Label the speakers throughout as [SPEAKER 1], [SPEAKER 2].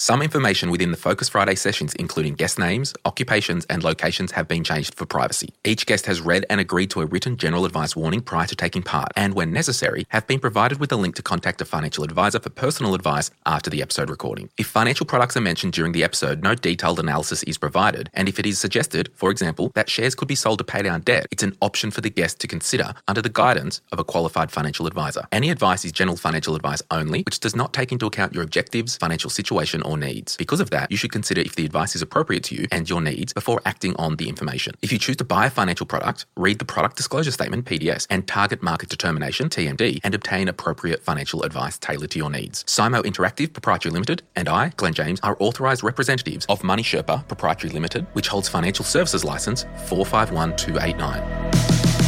[SPEAKER 1] Some information within the Focus Friday sessions, including guest names, occupations, and locations, have been changed for privacy. Each guest has read and agreed to a written general advice warning prior to taking part, and when necessary, have been provided with a link to contact a financial advisor for personal advice after the episode recording. If financial products are mentioned during the episode, no detailed analysis is provided, and if it is suggested, for example, that shares could be sold to pay down debt, it's an option for the guest to consider under the guidance of a qualified financial advisor. Any advice is general financial advice only, which does not take into account your objectives, financial situation, or needs. Because of that, you should consider if the advice is appropriate to you and your needs before acting on the information. If you choose to buy a financial product, read the product disclosure statement, PDS, and target market determination, TMD, and obtain appropriate financial advice tailored to your needs. SYMO Interactive Proprietary Limited and I, Glen James, are authorized representatives of MoneySherpa Proprietary Limited, which holds financial services license 451289.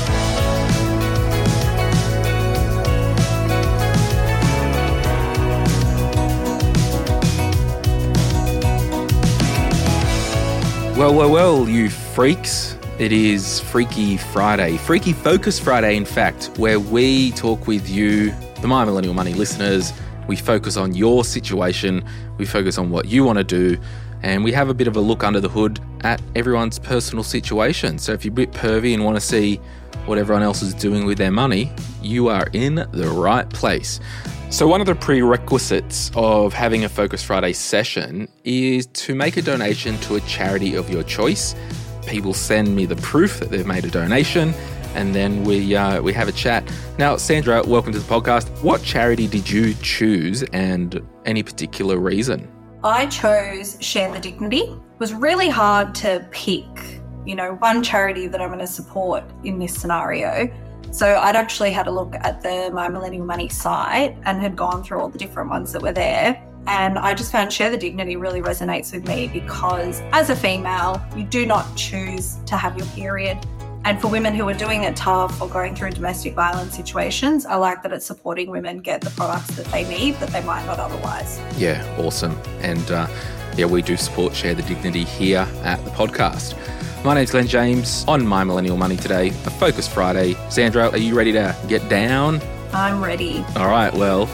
[SPEAKER 1] Well, well, well, you freaks. It is Freaky Friday, Freaky Focus Friday, in fact, where we talk with you, the My Millennial Money listeners. We focus on your situation, we focus on what you want to do, and we have a bit of a look under the hood at everyone's personal situation. So if you're a bit pervy and want to see what everyone else is doing with their money, you are in the right place. So, one of the prerequisites of having a Focus Friday session is to make a donation to a charity of your choice. People send me the proof that they've made a donation, and then we uh, we have a chat. Now, Sandra, welcome to the podcast. What charity did you choose, and any particular reason?
[SPEAKER 2] I chose Share the Dignity. It was really hard to pick, you know, one charity that I'm going to support in this scenario so I'd actually had a look at the My Millennial Money site and had gone through all the different ones that were there. And I just found Share the Dignity really resonates with me because as a female, you do not choose to have your period. And for women who are doing it tough or going through domestic violence situations, I like that it's supporting women get the products that they need that they might not otherwise.
[SPEAKER 1] Yeah, awesome. And uh, yeah, we do support Share the Dignity here at the podcast. My name's Glen James on My Millennial Money today, a Focus Friday. Sandra, are you ready to get down?
[SPEAKER 2] I'm ready.
[SPEAKER 1] All right, well,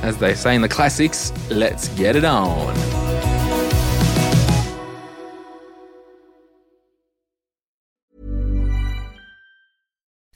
[SPEAKER 1] as they say in the classics, let's get it on.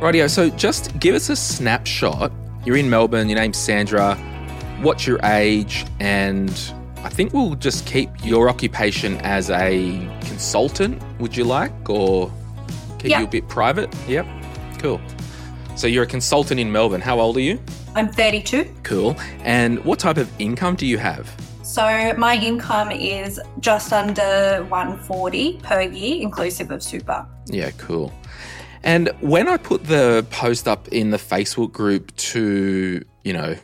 [SPEAKER 1] Rightio, so just give us a snapshot. You're in Melbourne, your name's Sandra. What's your age? And I think we'll just keep your occupation as a consultant, would you like? Or keep
[SPEAKER 2] Yeah.
[SPEAKER 1] you a bit private? Yep. Cool. So you're a consultant in Melbourne. How old are you?
[SPEAKER 2] I'm 32.
[SPEAKER 1] Cool. And what type of income do you have?
[SPEAKER 2] So my income is just under 140 per year, inclusive of super.
[SPEAKER 1] Yeah, cool. And when I put the post up in the Facebook group to, you know,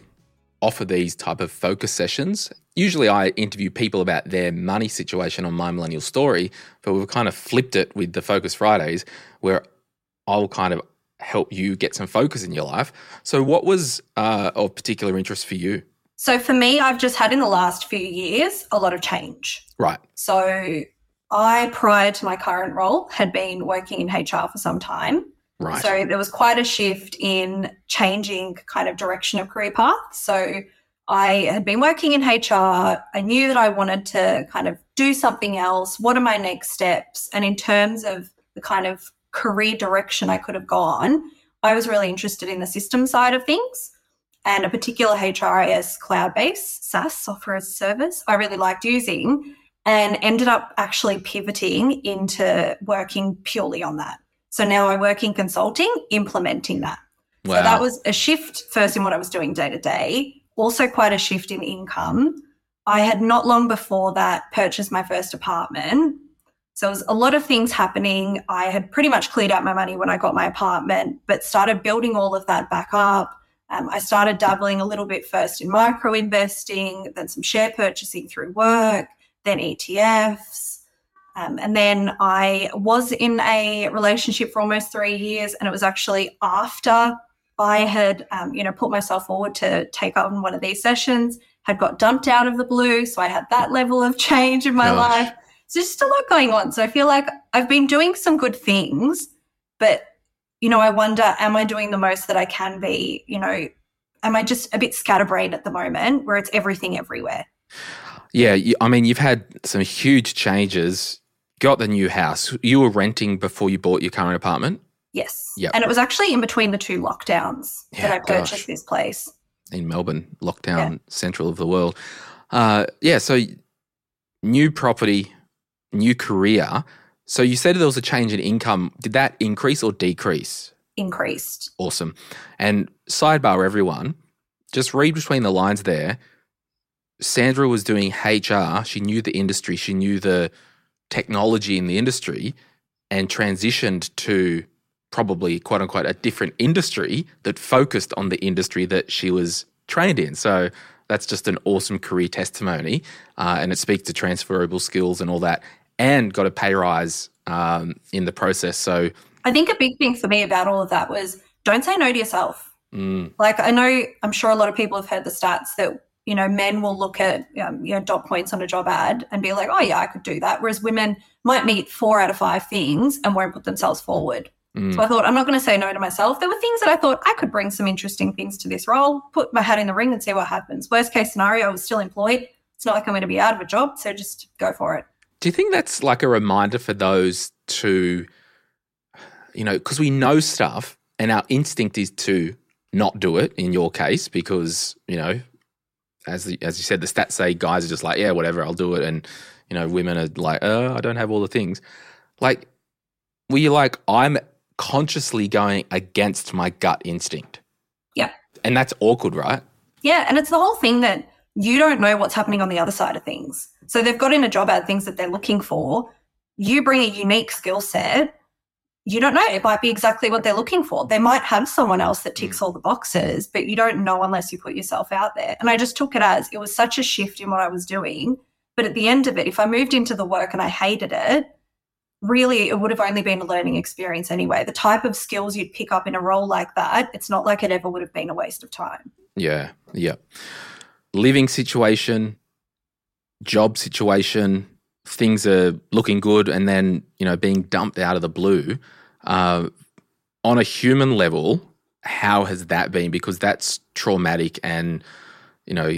[SPEAKER 1] offer these type of focus sessions, usually I interview people about their money situation on My Millennial Story, but we've kind of flipped it with the Focus Fridays where I'll kind of help you get some focus in your life. So what was uh, of particular interest for you?
[SPEAKER 2] So for me, I've just had in the last few years a lot of change.
[SPEAKER 1] Right.
[SPEAKER 2] So I, prior to my current role, had been working in HR for some time.
[SPEAKER 1] Right.
[SPEAKER 2] So there was quite a shift in changing kind of direction of career path. So I had been working in HR. I knew that I wanted to kind of do something else. What are my next steps? And in terms of the kind of career direction I could have gone, I was really interested in the system side of things and a particular HRIS cloud based SaaS software as a service I really liked using and ended up actually pivoting into working purely on that. So now I work in consulting, implementing that.
[SPEAKER 1] wow.
[SPEAKER 2] So that was a shift first in what I was doing day to day, also quite a shift in income. I had not long before that purchased my first apartment. So it was a lot of things happening. I had pretty much cleared out my money when I got my apartment, but started building all of that back up. Um, I started dabbling a little bit first in micro investing, then some share purchasing through work, then ETFs. Um, and then I was in a relationship for almost three years, and it was actually after I had, um, you know, put myself forward to take on one of these sessions, had got dumped out of the blue, so I had that level of change in my
[SPEAKER 1] Gosh.
[SPEAKER 2] life. So just a lot going on. So I feel like I've been doing some good things, but you know, I wonder, am I doing the most that I can be? You know, am I just a bit scatterbrained at the moment, where it's everything everywhere?
[SPEAKER 1] Yeah, you, I mean, you've had some huge changes. Got the new house. You were renting before you bought your current apartment
[SPEAKER 2] Yes.
[SPEAKER 1] Yep.
[SPEAKER 2] And it was actually in between the two lockdowns
[SPEAKER 1] Yeah,
[SPEAKER 2] that I purchased
[SPEAKER 1] gosh.
[SPEAKER 2] this place.
[SPEAKER 1] in Melbourne, lockdown central of the world. Uh, yeah, so new property, new career. So you said there was a change in income. Did that increase or decrease?
[SPEAKER 2] Increased.
[SPEAKER 1] Awesome. And sidebar, everyone, just read between the lines there. Sandra was doing HR. She knew the industry, she knew the technology in the industry, and transitioned to probably quote unquote a different industry that focused on the industry that she was trained in. So that's just an awesome career testimony. Uh, and it speaks to transferable skills and all that, and got a pay rise um, in the process. So,
[SPEAKER 2] I think a big thing for me about all of that was don't say no to yourself.
[SPEAKER 1] mm,
[SPEAKER 2] Like I know, I'm sure a lot of people have heard the stats that you know men will look at um, you know dot points on a job ad and be like, oh yeah, I could do that, whereas women might meet four out of five things and won't put themselves forward.
[SPEAKER 1] mm.
[SPEAKER 2] So I thought I'm not going to say no to myself. There were things that I thought I could bring some interesting things to this role, put my hat in the ring and see what happens. Worst case scenario, I was still employed. It's not like I'm going to be out of a job, so just go for it.
[SPEAKER 1] Do you think that's like a reminder for those to, you know, because we know stuff and our instinct is to not do it in your case because, you know, as, the, as you said, the stats say guys are just like, yeah, whatever, I'll do it. And, you know, women are like, oh, I don't have all the things. Like, were you like, I'm consciously going against my gut instinct?
[SPEAKER 2] Yeah.
[SPEAKER 1] And that's awkward, right?
[SPEAKER 2] Yeah, and it's the whole thing that you don't know what's happening on the other side of things. So they've got in a job ad things that they're looking for. You bring a unique skill set. You don't know. It might be exactly what they're looking for. They might have someone else that ticks mm. all the boxes, but you don't know unless you put yourself out there. And I just took it as it was such a shift in what I was doing. But at the end of it, if I moved into the work and I hated it, really it would have only been a learning experience anyway. The type of skills you'd pick up in a role like that, it's not like it ever would have been a waste of time.
[SPEAKER 1] Yeah, yeah. Living situation, job situation, things are looking good, and then you know being dumped out of the blue. Uh, on a human level, how has that been? Because that's traumatic, and you know,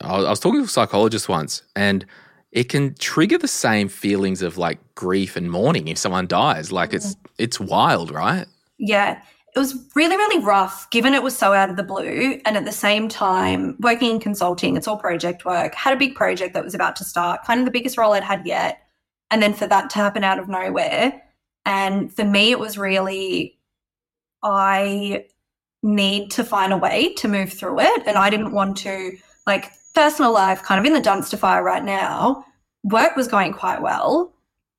[SPEAKER 1] I was I was talking to a psychologist once, and it can trigger the same feelings of like grief and mourning if someone dies. Like it's it's wild, right?
[SPEAKER 2] Yeah, it was really, really rough given it was so out of the blue. And at the same time, working in consulting, it's all project work, had a big project that was about to start, kind of the biggest role I'd had yet. And then for that to happen out of nowhere. And for me, it was really, I need to find a way to move through it. And I didn't want to, like, personal life kind of in the dumpster fire right now. Work was going quite well.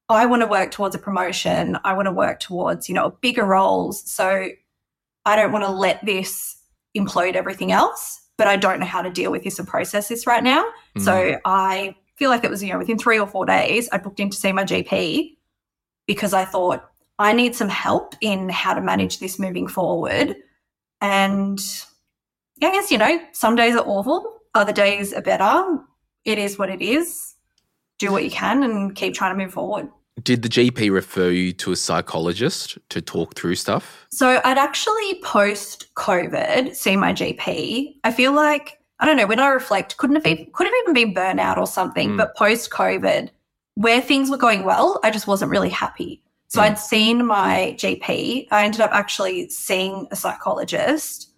[SPEAKER 2] I want to work towards a promotion. I want to work towards, you know, bigger roles. So I don't want to let this implode everything else, but I don't know how to deal with this and process this right now. So mm. I feel like it was, you know, within three or four days, I booked in to see my GP because I thought I need some help in how to manage this moving forward. And yeah, I guess, you know, some days are awful, other days are better. It is what it is. Do what you can and keep trying to move forward.
[SPEAKER 1] Did the GP refer you to a psychologist to talk through stuff?
[SPEAKER 2] So I'd actually post COVID see my GP. I feel like I don't know when I reflect, couldn't have even, could have even been burnout or something.
[SPEAKER 1] Mm.
[SPEAKER 2] But post COVID, where things were going well, I just wasn't really happy. So
[SPEAKER 1] Mm.
[SPEAKER 2] I'd seen my GP. I ended up actually seeing a psychologist.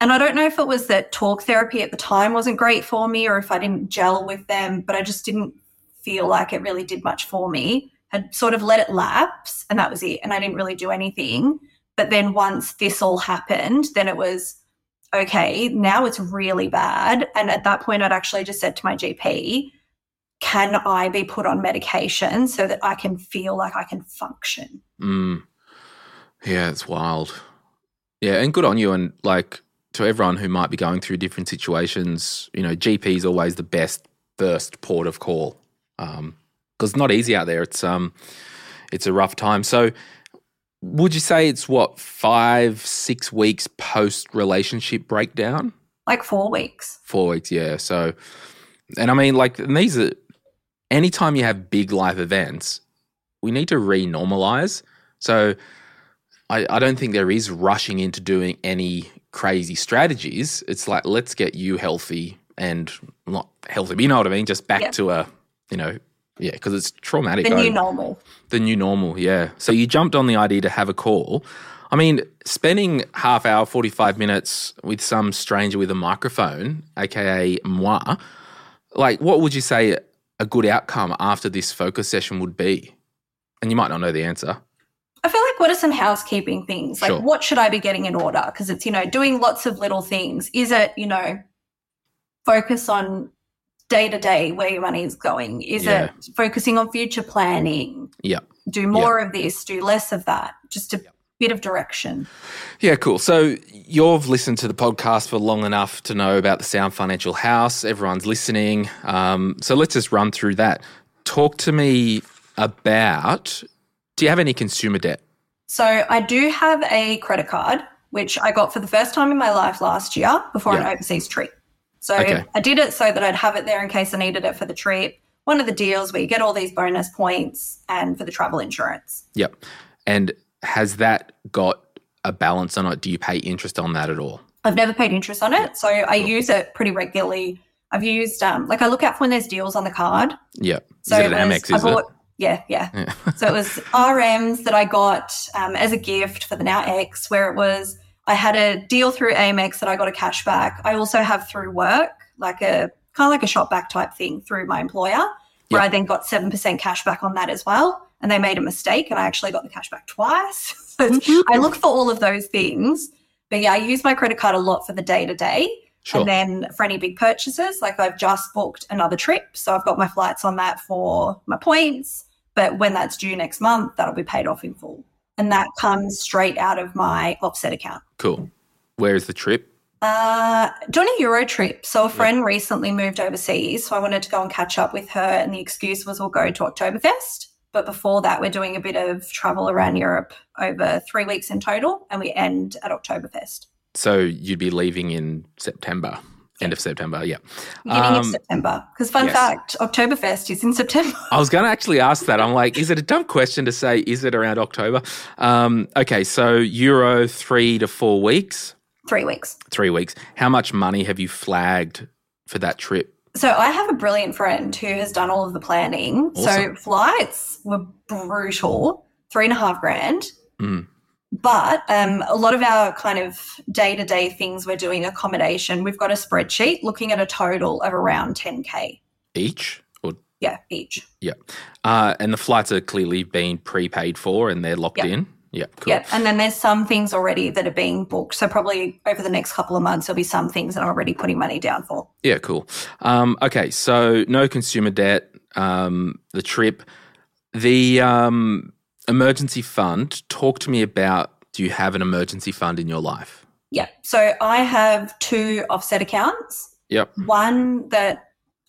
[SPEAKER 2] And I don't know if it was that talk therapy at the time wasn't great for me or if I didn't gel with them, but I just didn't feel like it really did much for me. Had sort of let it lapse and that was it. And I didn't really do anything. But then once this all happened, then it was okay, now it's really bad. And at that point, I'd actually just said to my GP, can I be put on medication so that I can feel like I can function?
[SPEAKER 1] Mm. Yeah, it's wild. Yeah, and good on you. And like to everyone who might be going through different situations, you know, GP is always the best first port of call because um, it's not easy out there. It's um, it's a rough time. So, would you say it's what five, six weeks post relationship breakdown?
[SPEAKER 2] Like four weeks.
[SPEAKER 1] Four weeks, yeah. So, and I mean, like, and these are anytime you have big life events, we need to re-normalize. So, I, I don't think there is rushing into doing any crazy strategies. It's like let's get you healthy and not healthy, but you know what I mean. Just back to a, you know, yeah, because it's traumatic.
[SPEAKER 2] The new normal.
[SPEAKER 1] The new normal, yeah. So you jumped on the idea to have a call. I mean, spending half hour, 45 minutes with some stranger with a microphone, aka moi, like what would you say a good outcome after this focus session would be? And you might not know the answer.
[SPEAKER 2] I feel like what are some housekeeping things? Like, sure. what should I be getting in order? Because it's, you know, doing lots of little things. Is it, you know, focus on day to day where your money is going? Is yeah. it focusing on future planning?
[SPEAKER 1] Yeah.
[SPEAKER 2] Do more yeah. of this, do less of that. Just a bit of direction.
[SPEAKER 1] Yeah, cool. So you've listened to the podcast for long enough to know about the Sound Financial House. Everyone's listening. Um, so let's just run through that. Talk to me about do you have any consumer debt?
[SPEAKER 2] So I do have a credit card, which I got for the first time in my life last year before an overseas trip. So okay. I did it so that I'd have it there in case I needed it for the trip. One of the deals where you get all these bonus points and for the travel insurance.
[SPEAKER 1] Yep. And has that got a balance on it? Do you pay interest on that at all?
[SPEAKER 2] I've never paid interest on it. So I use it pretty regularly. I've used, um, like, I look out for when there's deals on the card.
[SPEAKER 1] Yep. So is it an Amex, is bought, it?
[SPEAKER 2] Yeah, yeah. yeah. so it was RMs that I got um, as a gift for the Now X, where it was I had a deal through Amex that I got a cashback. I also have through work, like a kind of like a shop back type thing through my employer, where yep. I then got 7% cashback on that as well. And they made a mistake and I actually got the cash back twice. so mm-hmm. I look for all of those things. But yeah, I use my credit card a lot for the day to day. And then for any big purchases, like I've just booked another trip. So I've got my flights on that for my points. But when that's due next month, that'll be paid off in full. And that comes straight out of my offset account.
[SPEAKER 1] Cool. Where is the trip?
[SPEAKER 2] Uh, doing a Euro trip. So a friend yep. recently moved overseas. So I wanted to go and catch up with her. And the excuse was we'll go to Oktoberfest. But before that, we're doing a bit of travel around Europe over three weeks in total. And we end at Oktoberfest.
[SPEAKER 1] So you'd be leaving in September? End of September, yeah.
[SPEAKER 2] Beginning um, of September. Because fun yes. fact, Oktoberfest is in September.
[SPEAKER 1] I was going to actually ask that. I'm like, is it a dumb question to say, is it around October? Um, okay, so Euro three to four weeks.
[SPEAKER 2] Three weeks.
[SPEAKER 1] Three weeks. How much money have you flagged for that trip?
[SPEAKER 2] So I have a brilliant friend who has done all of the planning. Awesome. So flights were brutal, three and a half grand.
[SPEAKER 1] Mm.
[SPEAKER 2] But um, a lot of our kind of day to day things we're doing accommodation, we've got a spreadsheet looking at a total of around 10K.
[SPEAKER 1] Each? Or?
[SPEAKER 2] Yeah, each.
[SPEAKER 1] Yeah. Uh, and the flights are clearly being prepaid for and they're locked yep. in? Yeah, cool.
[SPEAKER 2] Yeah, and then there's some things already that are being booked. So probably over the next couple of months, there'll be some things that I'm already putting money down for.
[SPEAKER 1] Yeah, cool. Um, okay, so no consumer debt. Um, the trip, the um, emergency fund, talk to me about do you have an emergency fund in your life?
[SPEAKER 2] Yeah. So I have two offset accounts.
[SPEAKER 1] Yep.
[SPEAKER 2] One that,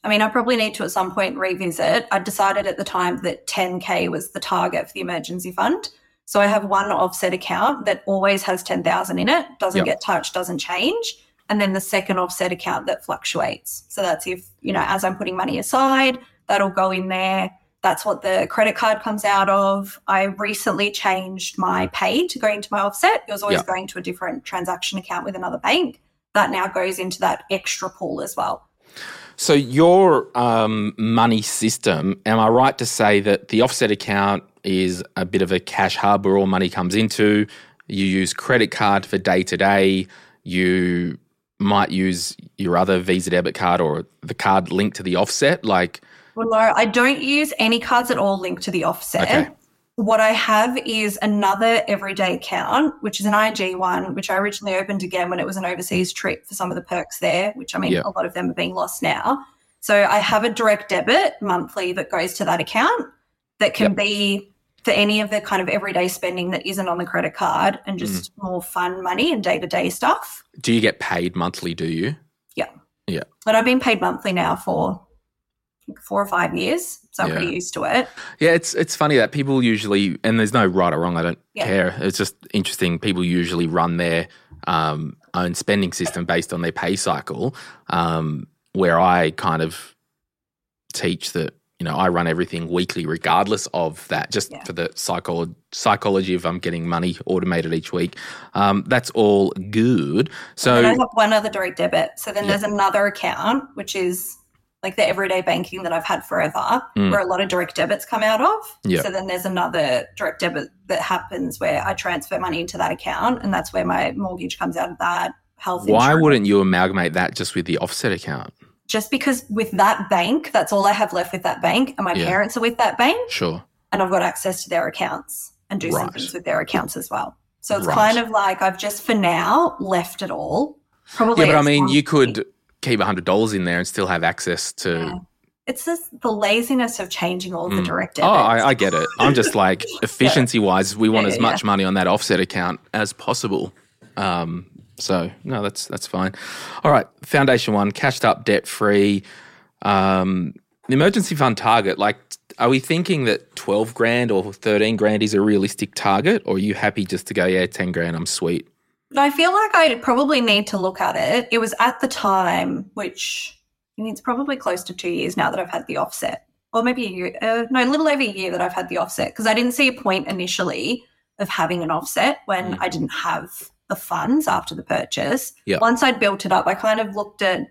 [SPEAKER 2] I mean, I probably need to at some point revisit. I decided at the time that 10K was the target for the emergency fund. So I have one offset account that always has 10,000 in it, doesn't yep. get touched, doesn't change. And then the second offset account that fluctuates. So that's if, you know, as I'm putting money aside, that'll go in there. That's what the credit card comes out of. I recently changed my pay to go into my offset. It was always yep. going to a different transaction account with another bank. That now goes into that extra pool as well.
[SPEAKER 1] So, your um, money system, am I right to say that the offset account is a bit of a cash hub where all money comes into? You use credit card for day to day. You might use your other Visa debit card or the card linked to the offset. Like,
[SPEAKER 2] well, no, I don't use any cards at all linked to the offset. Okay. What I have is another everyday account, which is an IG one, which I originally opened again when it was an overseas trip for some of the perks there, which I mean, yep. a lot of them are being lost now. So I have a direct debit monthly that goes to that account that can yep. be for any of the kind of everyday spending that isn't on the credit card and just more fun money and day to day stuff.
[SPEAKER 1] Do you get paid monthly? Do you?
[SPEAKER 2] Yeah.
[SPEAKER 1] Yeah.
[SPEAKER 2] But I've been paid monthly now for four or five years. So I'm
[SPEAKER 1] Yeah.
[SPEAKER 2] pretty used to it.
[SPEAKER 1] Yeah, it's it's funny that people usually, and there's no right or wrong. I don't
[SPEAKER 2] Yeah.
[SPEAKER 1] care. It's just interesting. People usually run their um, own spending system based on their pay cycle. Um, where I kind of teach that you know I run everything weekly, regardless of that, just
[SPEAKER 2] Yeah.
[SPEAKER 1] for the psycholo- psychology of I'm getting money automated each week. Um, that's all good. So
[SPEAKER 2] I have one other direct debit. So then
[SPEAKER 1] Yeah.
[SPEAKER 2] there's another account, which is like the everyday banking that I've had forever,
[SPEAKER 1] Mm.
[SPEAKER 2] where a lot of direct debits come out of.
[SPEAKER 1] Yeah.
[SPEAKER 2] So then there's another direct debit that happens where I transfer money into that account, and that's where my mortgage comes out of that. Health
[SPEAKER 1] why
[SPEAKER 2] insurance.
[SPEAKER 1] wouldn't you amalgamate that just with the offset account?
[SPEAKER 2] Just because with that bank, that's all I have left with that bank, and my
[SPEAKER 1] Yeah.
[SPEAKER 2] parents are with that bank,
[SPEAKER 1] Sure.
[SPEAKER 2] and I've got access to their accounts and do some things with their accounts as well. So it's
[SPEAKER 1] Right.
[SPEAKER 2] kind of like I've just for now left it all. Probably
[SPEAKER 1] Yeah, but I mean, you could keep hundred dollars in there and still have access to.
[SPEAKER 2] Yeah. It's just the laziness of changing all the
[SPEAKER 1] Mm.
[SPEAKER 2] direct
[SPEAKER 1] Oh. I, I get it. I'm just like efficiency wise, we want
[SPEAKER 2] Yeah,
[SPEAKER 1] as much money on that offset account as possible. Um, so no, that's that's fine. All right, foundation one, cashed up, debt free. Um, the emergency fund target, like, are we thinking that twelve grand or thirteen grand is a realistic target, or are you happy just to go, yeah, ten grand, I'm sweet?
[SPEAKER 2] I feel like I probably need to look at it. It was at the time, which I mean, it's probably close to two years now that I've had the offset, or maybe a year, uh, no, a little over a year that I've had the offset because I didn't see a point initially of having an offset when
[SPEAKER 1] Mm.
[SPEAKER 2] I didn't have the funds after the purchase.
[SPEAKER 1] Yeah.
[SPEAKER 2] Once I'd built it up, I kind of looked at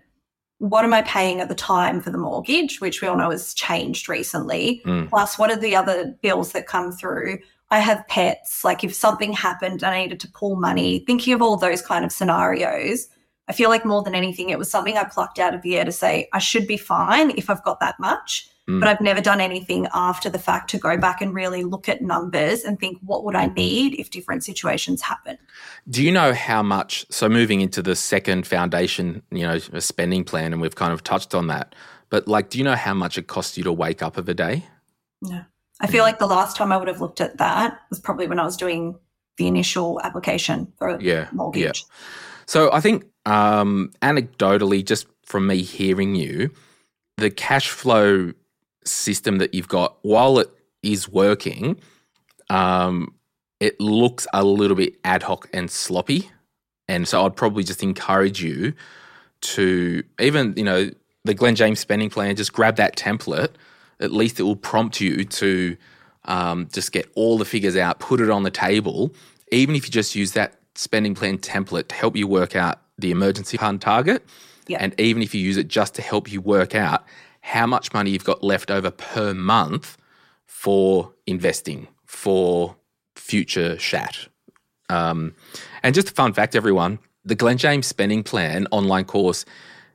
[SPEAKER 2] what am I paying at the time for the mortgage, which we all know has changed recently.
[SPEAKER 1] Mm.
[SPEAKER 2] Plus, what are the other bills that come through? I have pets. Like, if something happened and I needed to pull money, thinking of all those kind of scenarios, I feel like more than anything, it was something I plucked out of the air to say, I should be fine if I've got that much.
[SPEAKER 1] Mm.
[SPEAKER 2] But I've never done anything after the fact to go back and really look at numbers and think, what would I need if different situations happen?
[SPEAKER 1] Do you know how much? So moving into the second foundation, you know, a spending plan, and we've kind of touched on that. But like, do you know how much it costs you to wake up of a day?
[SPEAKER 2] No. I feel like the last time I would have looked at that was probably when I was doing the initial application for a
[SPEAKER 1] Yeah,
[SPEAKER 2] mortgage.
[SPEAKER 1] So I think um, anecdotally, just from me hearing you, the cash flow system that you've got, while it is working, um, it looks a little bit ad hoc and sloppy. And so I'd probably just encourage you to even, you know, the Glen James spending plan, just grab that template. At least it will prompt you to um, just get all the figures out, put it on the table. Even if you just use that spending plan template to help you work out the emergency fund target,
[SPEAKER 2] Yeah.
[SPEAKER 1] and even if you use it just to help you work out how much money you've got left over per month for investing, for future chat. Um, and just a fun fact, everyone the Glen James Spending Plan online course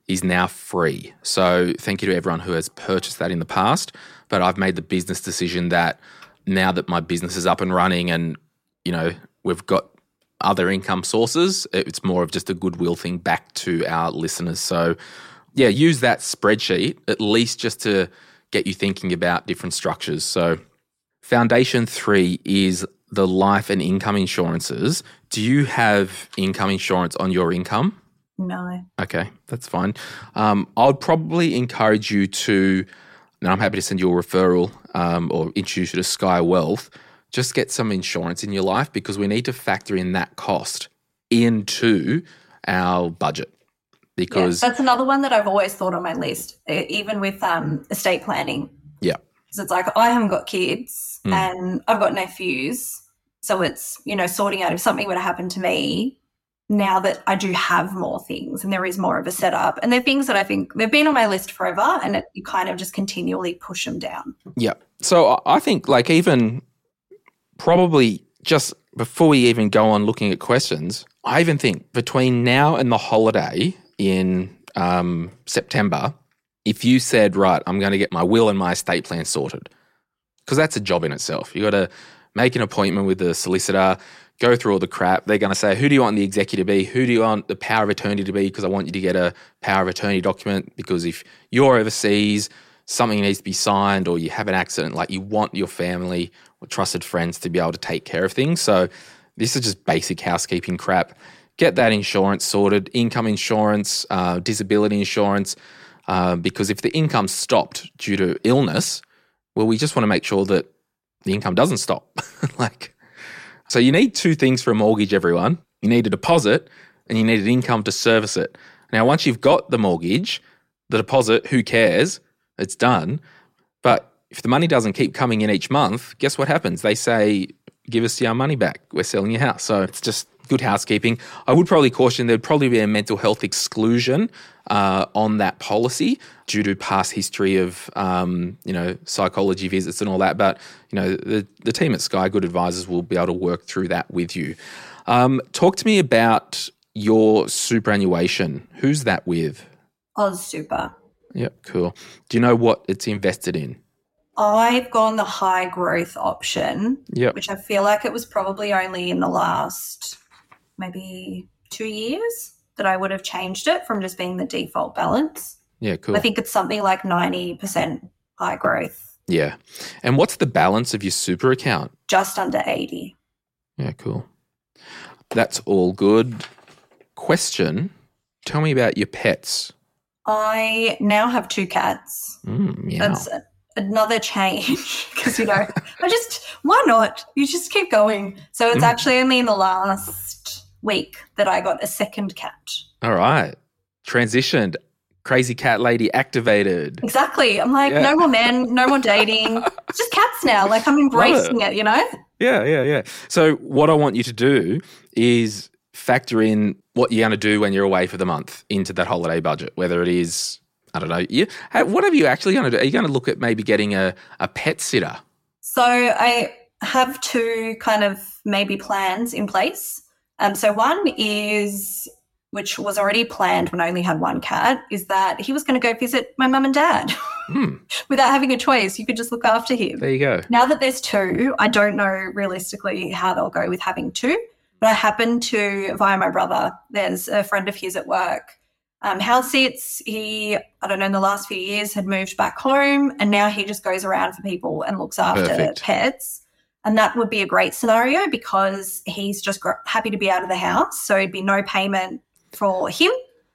[SPEAKER 1] is now free. So thank you to everyone who has purchased that in the past. But I've made the business decision that now that my business is up and running and, you know, we've got other income sources, it's more of just a goodwill thing back to our listeners. So, yeah, use that spreadsheet at least just to get you thinking about different structures. So, foundation three is the life and income insurances. Do you have income insurance on your income?
[SPEAKER 2] No.
[SPEAKER 1] Okay, that's fine. Um, I would probably encourage you to, and I'm happy to send you a referral um, or introduce you to Sky Wealth. Just get some insurance in your life because we need to factor in that cost into our budget. Because
[SPEAKER 2] yeah, that's another one that I've always thought on my list, even with um, estate planning.
[SPEAKER 1] yeah,
[SPEAKER 2] Because it's like I haven't got kids
[SPEAKER 1] Mm.
[SPEAKER 2] and I've got nephews. So it's, you know, sorting out if something were to happen to me now that I do have more things and there is more of a setup. And they're things that I think they've been on my list forever and it, you kind of just continually push them down.
[SPEAKER 1] Yeah. So I think like even probably just before we even go on looking at questions, I even think between now and the holiday in um, September, if you said, right, I'm going to get my will and my estate plan sorted, because that's a job in itself. You got to make an appointment with the solicitor, go through all the crap. They're going to say, who do you want the executor to be? Who do you want the power of attorney to be? Because I want you to get a power of attorney document. Because if you're overseas, something needs to be signed or you have an accident, like you want your family or trusted friends to be able to take care of things. So this is just basic housekeeping crap. Get that insurance sorted, income insurance, uh, disability insurance, uh, because if the income stopped due to illness, well, we just want to make sure that the income doesn't stop. like, so you need two things for a mortgage, everyone. You need a deposit and you need an income to service it. Now, once you've got the mortgage, the deposit, who cares? It's done. But if the money doesn't keep coming in each month, guess what happens? They say, give us our money back. We're selling your house. So it's just good housekeeping. I would probably caution there'd probably be a mental health exclusion uh, on that policy due to past history of um, you know psychology visits and all that. But you know the the team at Sky Good Advisors will be able to work through that with you. Um, talk to me about your superannuation. Who's that with?
[SPEAKER 2] Oz Super.
[SPEAKER 1] Yep, cool. Do you know what it's invested in?
[SPEAKER 2] I've gone the high growth option,
[SPEAKER 1] Yep.
[SPEAKER 2] which I feel like it was probably only in the last maybe two years that I would have changed it from just being the default balance.
[SPEAKER 1] Yeah, cool.
[SPEAKER 2] I think it's something like 90% high growth,
[SPEAKER 1] yeah. And what's the balance of your super account?
[SPEAKER 2] just under 80.
[SPEAKER 1] Yeah, cool. That's all good. Question Tell me about your pets.
[SPEAKER 2] I now have two cats.
[SPEAKER 1] Mm, meow.
[SPEAKER 2] That's another change because, you know, I just, why not? You just keep going. So it's
[SPEAKER 1] Mm.
[SPEAKER 2] actually only in the last week that I got a second cat.
[SPEAKER 1] All right. Transitioned. Crazy cat lady activated.
[SPEAKER 2] Exactly. I'm like,
[SPEAKER 1] Yeah.
[SPEAKER 2] no more men, no more dating. It's just cats now. Like I'm embracing it, you know?
[SPEAKER 1] Yeah, yeah, yeah. So, what I want you to do is factor in what you're going to do when you're away for the month into that holiday budget, whether it is, I don't know, you, what are you actually going to do? Are you going to look at maybe getting a, a pet sitter?
[SPEAKER 2] So I have two kind of maybe plans in place. Um, so one is, which was already planned when I only had one cat, is that he was going to go visit my mum and dad
[SPEAKER 1] Hmm,
[SPEAKER 2] without having a choice. You could just look after him.
[SPEAKER 1] there you go.
[SPEAKER 2] Now that there's two, I don't know realistically how they'll go with having two, but I happen to, via my brother, there's a friend of his at work. Um, house sits, he, I don't know, in the last few years had moved back home and now he just goes around for people and looks after
[SPEAKER 1] Perfect.
[SPEAKER 2] pets. And that would be a great scenario because he's just gr- happy to be out of the house. So it'd be no payment for him.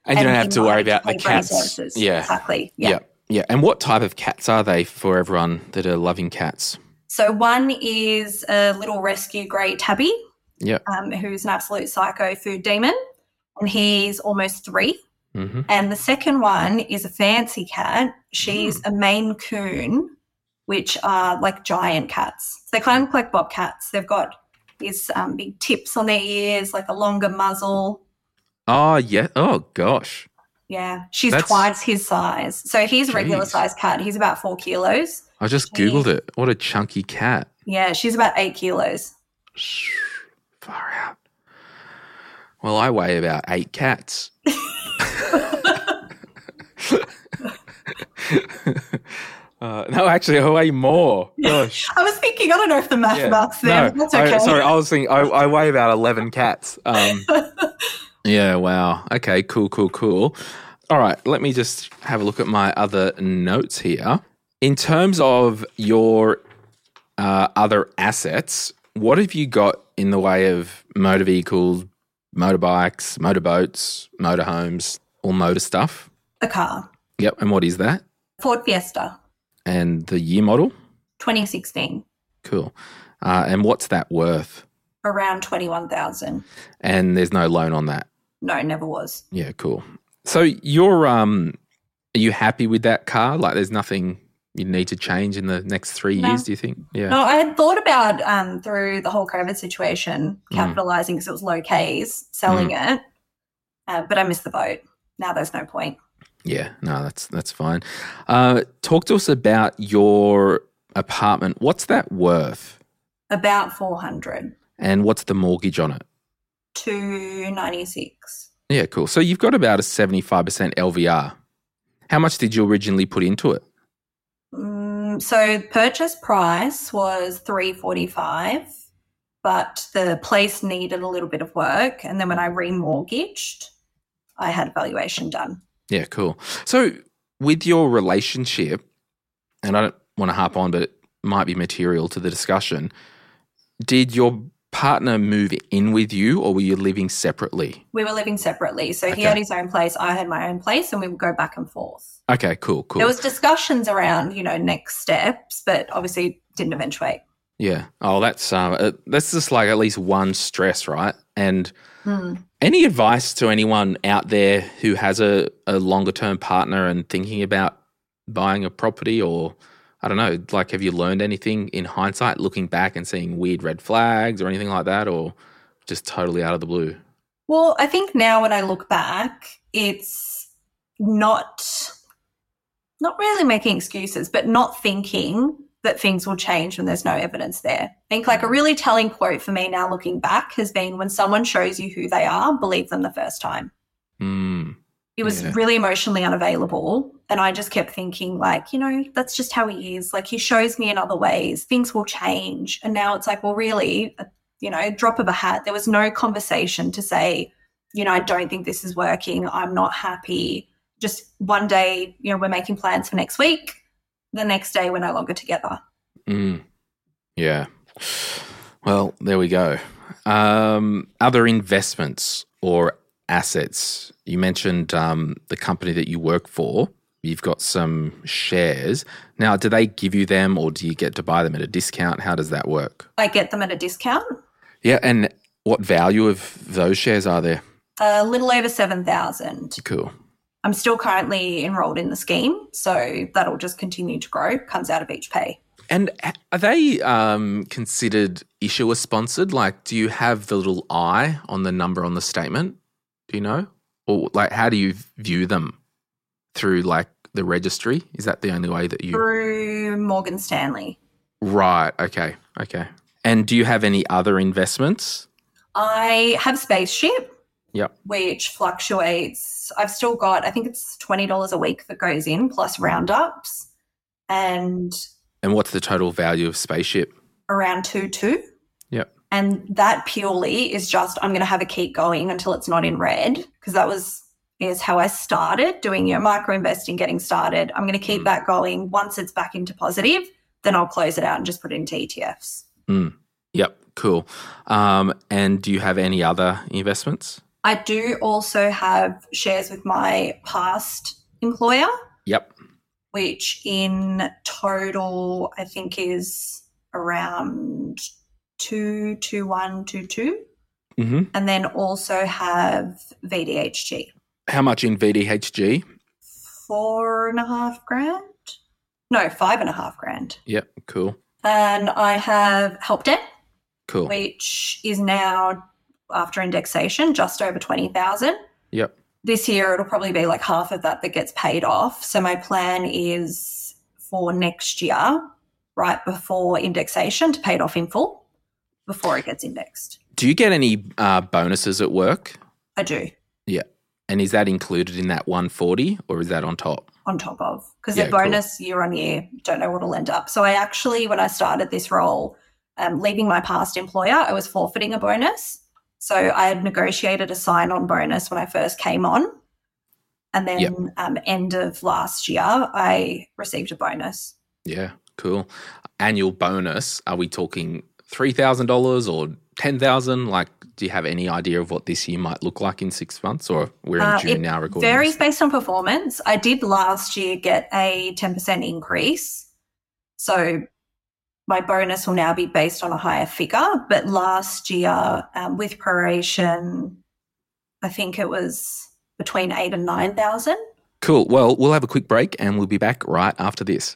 [SPEAKER 1] And you don't have to worry about the
[SPEAKER 2] pay for any
[SPEAKER 1] cats.
[SPEAKER 2] services.
[SPEAKER 1] Yeah.
[SPEAKER 2] Exactly. Yeah.
[SPEAKER 1] Yeah. Yeah. And what type of cats are they for everyone that are loving cats?
[SPEAKER 2] So one is a little rescue grey tabby.
[SPEAKER 1] Yep.
[SPEAKER 2] um, who's an absolute psycho food demon, and he's almost three.
[SPEAKER 1] Hmm
[SPEAKER 2] And the second one is a fancy cat. She's a Maine Coon, which are like giant cats. They kind of look like bobcats. They've got these um, big tips on their ears, like a longer muzzle.
[SPEAKER 1] Oh, yeah. Oh, gosh.
[SPEAKER 2] Yeah, she's
[SPEAKER 1] That's-
[SPEAKER 2] twice his size. So he's a regular size cat. He's about four kilos.
[SPEAKER 1] I just. Googled it. What a chunky cat.
[SPEAKER 2] Yeah, she's about eight kilos.
[SPEAKER 1] Far out. Well, I weigh about eight cats. uh, no, actually, I weigh more. Gosh.
[SPEAKER 2] I was thinking, I don't know if the math
[SPEAKER 1] Yeah.
[SPEAKER 2] marks there.
[SPEAKER 1] No,
[SPEAKER 2] That's okay.
[SPEAKER 1] I, sorry, I was thinking I, I weigh about eleven cats. Um, yeah, wow. Okay, cool, cool, cool. All right, let me just have a look at my other notes here. In terms of your uh, other assets, what have you got in the way of motor vehicles, motorbikes, motorboats, motorhomes, all motor stuff?
[SPEAKER 2] a car,
[SPEAKER 1] Yep. And what is that?
[SPEAKER 2] Ford Fiesta,
[SPEAKER 1] And the year model?
[SPEAKER 2] 2016.
[SPEAKER 1] Cool. Uh, and what's that worth?
[SPEAKER 2] around 21,000.
[SPEAKER 1] And there's no loan on that.
[SPEAKER 2] No, never was.
[SPEAKER 1] Yeah, cool. So you're um are you happy with that car? Like there's nothing you need to change in the next three
[SPEAKER 2] No.
[SPEAKER 1] years, do you think? Yeah.
[SPEAKER 2] No, I had thought about um, through the whole COVID situation,
[SPEAKER 1] Mm.
[SPEAKER 2] capitalizing because it was low Ks, selling it, uh, but I missed the boat. Now there's no point.
[SPEAKER 1] Yeah, no, that's that's fine. Uh talk to us about your apartment. What's that worth?
[SPEAKER 2] About 400
[SPEAKER 1] And what's the mortgage on it?
[SPEAKER 2] Two ninety six.
[SPEAKER 1] Yeah, cool. So you've got about a 75% LVR. How much did you originally put into it?
[SPEAKER 2] Mm, so purchase price was 345 but the place needed a little bit of work and then when I remortgaged I had a valuation done.
[SPEAKER 1] Yeah, cool. So with your relationship, and I don't want to harp on, but it might be material to the discussion. Did your partner move in with you or were you living separately?
[SPEAKER 2] We were living separately. So
[SPEAKER 1] Okay.
[SPEAKER 2] he had his own place, I had my own place, and we would go back and forth.
[SPEAKER 1] Okay, cool, cool.
[SPEAKER 2] There was discussions around, you know, next steps, but obviously didn't eventuate.
[SPEAKER 1] yeah. Oh, that's um, uh, that's just like at least one stress, right? And
[SPEAKER 2] Hmm.
[SPEAKER 1] Any advice to anyone out there who has a, a longer term partner and thinking about buying a property or I don't know, like have you learned anything in hindsight looking back and seeing weird red flags or anything like that or just totally out of the blue?
[SPEAKER 2] Well, I think now when I look back, it's not not really making excuses, but not thinking that things will change when there's no evidence there. I think like a really telling quote for me now looking back has been when someone shows you who they are, believe them the first time.
[SPEAKER 1] Mm,
[SPEAKER 2] It was
[SPEAKER 1] Yeah.
[SPEAKER 2] really emotionally unavailable. And I just kept thinking, like, you know, that's just how he is. Like, he shows me in other ways, things will change. And now it's like, well, really, you know, drop of a hat. There was no conversation to say, you know, I don't think this is working. I'm not happy. Just one day, you know, we're making plans for next week. The next day, we're no longer together.
[SPEAKER 1] mm, yeah. Well, there we go. Um, other investments or assets. You mentioned um, the company that you work for. You've got some shares. Now, do they give you them or do you get to buy them at a discount? How does that work?
[SPEAKER 2] I get them at a discount,
[SPEAKER 1] Yeah. And what value of those shares are there?
[SPEAKER 2] a little over 7,000.
[SPEAKER 1] Cool.
[SPEAKER 2] I'm still currently enrolled in the scheme. So that'll just continue to grow, comes out of each pay.
[SPEAKER 1] And are they um, considered issuer sponsored? Like, do you have the little I on the number on the statement? Do you know? Or like, how do you view them through like the registry? Is that the only way that you?
[SPEAKER 2] through Morgan Stanley.
[SPEAKER 1] Right. Okay. Okay. And do you have any other investments?
[SPEAKER 2] I have Spaceship,
[SPEAKER 1] Yep.
[SPEAKER 2] which fluctuates. I've still got, I think it's $20 a week that goes in plus roundups and
[SPEAKER 1] And what's the total value of spaceship?
[SPEAKER 2] around 2 2.
[SPEAKER 1] Yep.
[SPEAKER 2] And that purely is just, I'm going to have a keep going until it's not in red because that was is how I started doing your micro investing, getting started. I'm going to keep
[SPEAKER 1] Mm.
[SPEAKER 2] that going. Once it's back into positive, then I'll close it out and just put it into ETFs.
[SPEAKER 1] Yep. Cool. Um, and do you have any other investments?
[SPEAKER 2] I do also have shares with my past employer,
[SPEAKER 1] Yep.
[SPEAKER 2] which in total I think is around two two one two two,
[SPEAKER 1] hmm
[SPEAKER 2] and then also have VDHG
[SPEAKER 1] How much in VDHG?
[SPEAKER 2] four and a half grand, no five and a half grand,
[SPEAKER 1] Yep. Cool.
[SPEAKER 2] and I have HELP debt,
[SPEAKER 1] Cool.
[SPEAKER 2] which is now after indexation just over twenty thousand.
[SPEAKER 1] Yep.
[SPEAKER 2] this year it'll probably be like half of that that gets paid off. So my plan is for next year, right before indexation, to pay it off in full before it gets indexed.
[SPEAKER 1] Do you get any uh, bonuses at work?
[SPEAKER 2] I do
[SPEAKER 1] Yeah. And is that included in that 140 or is that on top?
[SPEAKER 2] on top of because
[SPEAKER 1] Yeah,
[SPEAKER 2] the
[SPEAKER 1] cool.
[SPEAKER 2] bonus year on year don't know what will end up. So I actually, when I started this role, um, leaving my past employer, I was forfeiting a bonus. So I had negotiated a sign-on bonus when I first came on, and then
[SPEAKER 1] Yep.
[SPEAKER 2] um, end of last year, I received a bonus.
[SPEAKER 1] Yeah. Cool. Annual bonus, are we talking $3,000 or 10,000? Like, do you have any idea of what this year might look like in six months or we're in
[SPEAKER 2] Uh,
[SPEAKER 1] June
[SPEAKER 2] it
[SPEAKER 1] now recording?
[SPEAKER 2] Varies
[SPEAKER 1] this?
[SPEAKER 2] based on performance. I did last year get a 10% increase. So my bonus will now be based on a higher figure. But last year, um, with proration, I think it was between eight and 9,000.
[SPEAKER 1] Cool. Well, we'll have a quick break and we'll be back right after this.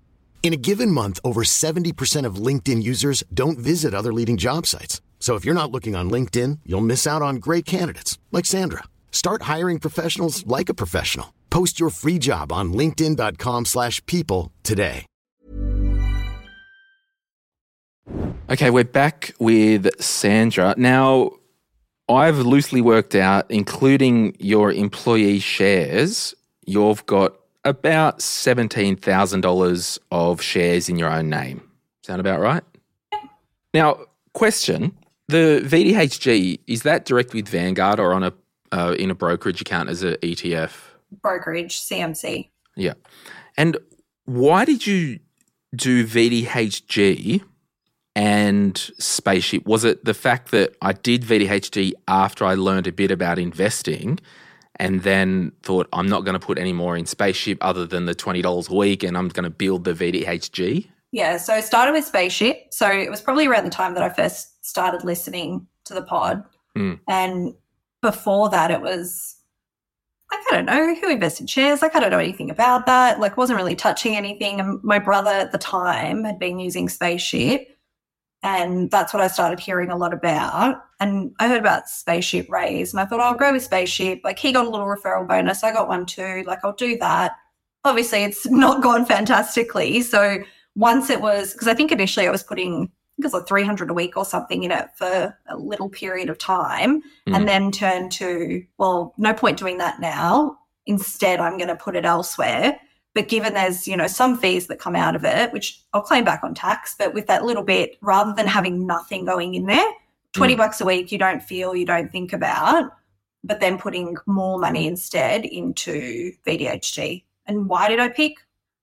[SPEAKER 3] In a given month, over 70% of LinkedIn users don't visit other leading job sites. So if you're not looking on LinkedIn, you'll miss out on great candidates like Sandra. Start hiring professionals like a professional. Post your free job on linkedin.com/people today.
[SPEAKER 1] Okay, we're back with Sandra. Now, I've loosely worked out, including your employee shares, you've got about $17,000 of shares in your own name. Sound about right? Now, question the VDHG, is that direct with Vanguard or on a uh, in a brokerage account as a ETF?
[SPEAKER 2] Brokerage, CMC.
[SPEAKER 1] Yeah. And why did you do VDHG and Spaceship? Was it the fact that I did VDHG after I learned a bit about investing and then thought I'm not going to put any more in Spaceship other than the $20 a week and I'm going to build the VDHG?
[SPEAKER 2] Yeah, so I started with Spaceship. So it was probably around the time that I first started listening to the pod.
[SPEAKER 1] Mm.
[SPEAKER 2] And before that, it was, like, I don't know who invested shares. Like, I don't know anything about that. Like, wasn't really touching anything. And my brother at the time had been using Spaceship. And that's what I started hearing a lot about. And I heard about Spaceship Raiz and I thought, I'll go with Spaceship. Like, he got a little referral bonus. I got one too. Like, I'll do that. Obviously, it's not gone fantastically. So, once it was because I think initially I was putting I think it was like 300 a week or something in it for a little period of time
[SPEAKER 1] Mm.
[SPEAKER 2] and then turned to well no point doing that now instead I'm going to put it elsewhere but given there's you know some fees that come out of it which I'll claim back on tax but with that little bit rather than having nothing going in there mm. 20 bucks a week you don't feel you don't think about but then putting more money instead into VDHG and why did I pick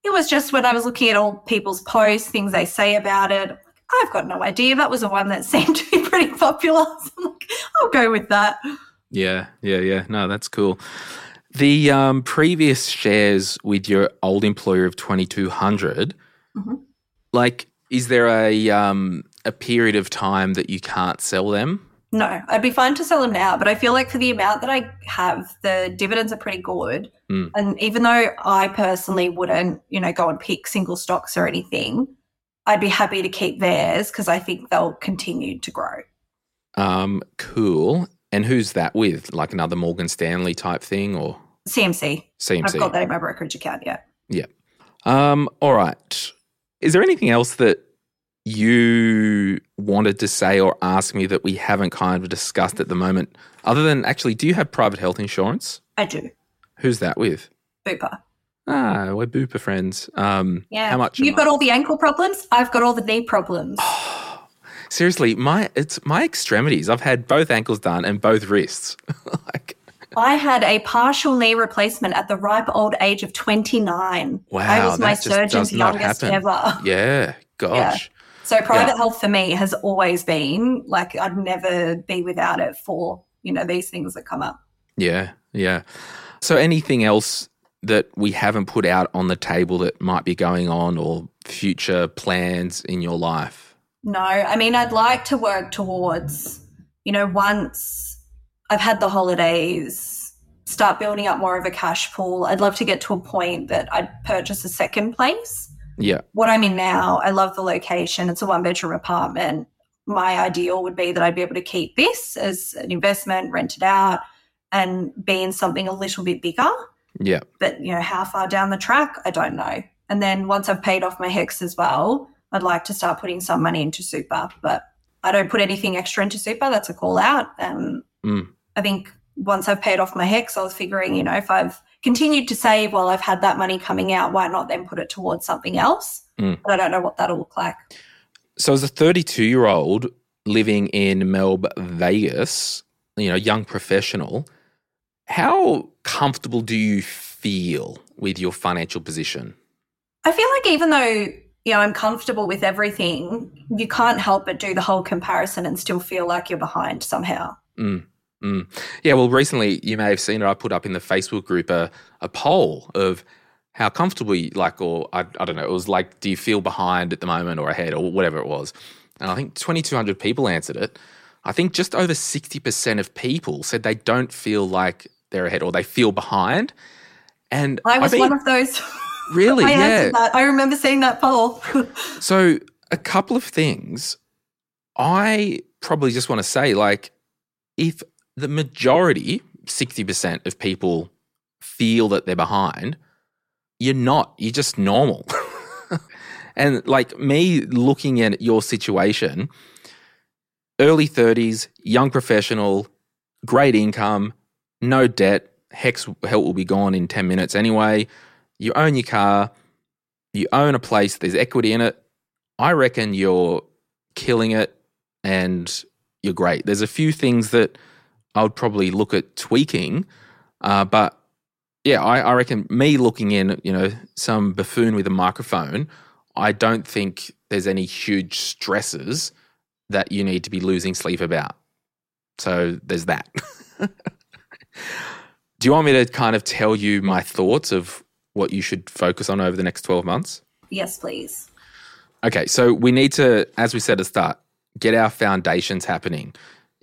[SPEAKER 2] it was just when I was looking at all people's posts, things they say about it. I've got no idea. That was the one that seemed to be pretty popular. So I'm like, I'll go with that.
[SPEAKER 1] Yeah, yeah, yeah. No, that's cool. The um, previous shares with your old employer of 2200
[SPEAKER 2] Mhm.
[SPEAKER 1] like, is there a um, a period of time that you can't sell them?
[SPEAKER 2] No, I'd be fine to sell them now, but I feel like for the amount that I have, the dividends are pretty good.
[SPEAKER 1] Mm.
[SPEAKER 2] And even though I personally wouldn't, you know, go and pick single stocks or anything, I'd be happy to keep theirs because I think they'll continue to grow.
[SPEAKER 1] Um, cool. And who's that with? Like another Morgan Stanley type thing or
[SPEAKER 2] CMC.
[SPEAKER 1] CMC?
[SPEAKER 2] I've got that in my brokerage account, yeah.
[SPEAKER 1] Yeah. Um, all right. Is there anything else that you wanted to say or ask me that we haven't kind of discussed at the moment? Other than actually, do you have private health insurance?
[SPEAKER 2] I do.
[SPEAKER 1] Who's that with?
[SPEAKER 2] Bupa.
[SPEAKER 1] Ah, we're Bupa friends. Um,
[SPEAKER 2] Yeah.
[SPEAKER 1] How much?
[SPEAKER 2] You've got all the ankle problems. I've got all the knee problems.
[SPEAKER 1] Seriously, my it's my extremities. I've had both ankles done and both wrists. like,
[SPEAKER 2] I had a partial knee replacement at the ripe old age of 29. I
[SPEAKER 1] Wow,
[SPEAKER 2] was my surgeon's youngest
[SPEAKER 1] happen.
[SPEAKER 2] ever.
[SPEAKER 1] yeah, gosh.
[SPEAKER 2] So private
[SPEAKER 1] Yeah.
[SPEAKER 2] health for me has always been like I'd never be without it for, you know, these things that come up.
[SPEAKER 1] Yeah, yeah. So, anything else that we haven't put out on the table that might be going on or future plans in your life?
[SPEAKER 2] No, I mean, I'd like to work towards, you know, once I've had the holidays, start building up more of a cash pool. I'd love to get to a point that I'd purchase a second place.
[SPEAKER 1] Yeah,
[SPEAKER 2] What I'm in now, I love the location. It's a one bedroom apartment. My ideal would be that I'd be able to keep this as an investment, rent it out, and be in something a little bit bigger.
[SPEAKER 1] yeah,
[SPEAKER 2] But, you know, how far down the track, I don't know. And then once I've paid off my HECS as well, I'd like to start putting some money into super, but I don't put anything extra into super. That's a call out. Um,
[SPEAKER 1] Mm.
[SPEAKER 2] I think once I've paid off my HECS, I was figuring, you know, if I've continued to save while I've had that money coming out, why not then put it towards something else?
[SPEAKER 1] Mm.
[SPEAKER 2] But I don't know what that'll look like.
[SPEAKER 1] So, as a 32 year old living in Melbourne, Vegas, you know, young professional, how comfortable do you feel with your financial position?
[SPEAKER 2] I feel like even though you know, I'm comfortable with everything, you can't help but do the whole comparison and still feel like you're behind somehow.
[SPEAKER 1] Mm, mm. Yeah, well, recently you may have seen it. I put up in the Facebook group a, a poll of how comfortable you like, or I, I don't know, it was like, do you feel behind at the moment or ahead or whatever it was? And I think 2,200 people answered it. I think just over 60% of people said they don't feel like they're ahead or they feel behind. And
[SPEAKER 2] I was one of those.
[SPEAKER 1] Really?
[SPEAKER 2] I
[SPEAKER 1] yeah.
[SPEAKER 2] that. I remember seeing that poll.
[SPEAKER 1] so, a couple of things. I probably just want to say, like, if the majority, 60% of people feel that they're behind, you're not. You're just normal. and like me looking at your situation, early 30s, young professional, great income, no debt, HECS help will be gone in 10 minutes anyway. You own your car, you own a place, there's equity in it. I reckon you're killing it and you're great. There's a few things that I would probably look at tweaking, uh, but yeah, I, I reckon me looking in, you know, some buffoon with a microphone, I don't think there's any huge stresses that you need to be losing sleep about. So there's that. Do you want me to kind of tell you my thoughts of what you should focus on over the next 12 months?
[SPEAKER 2] yes, please.
[SPEAKER 1] Okay, so we need to, as we said at the start, get our foundations happening.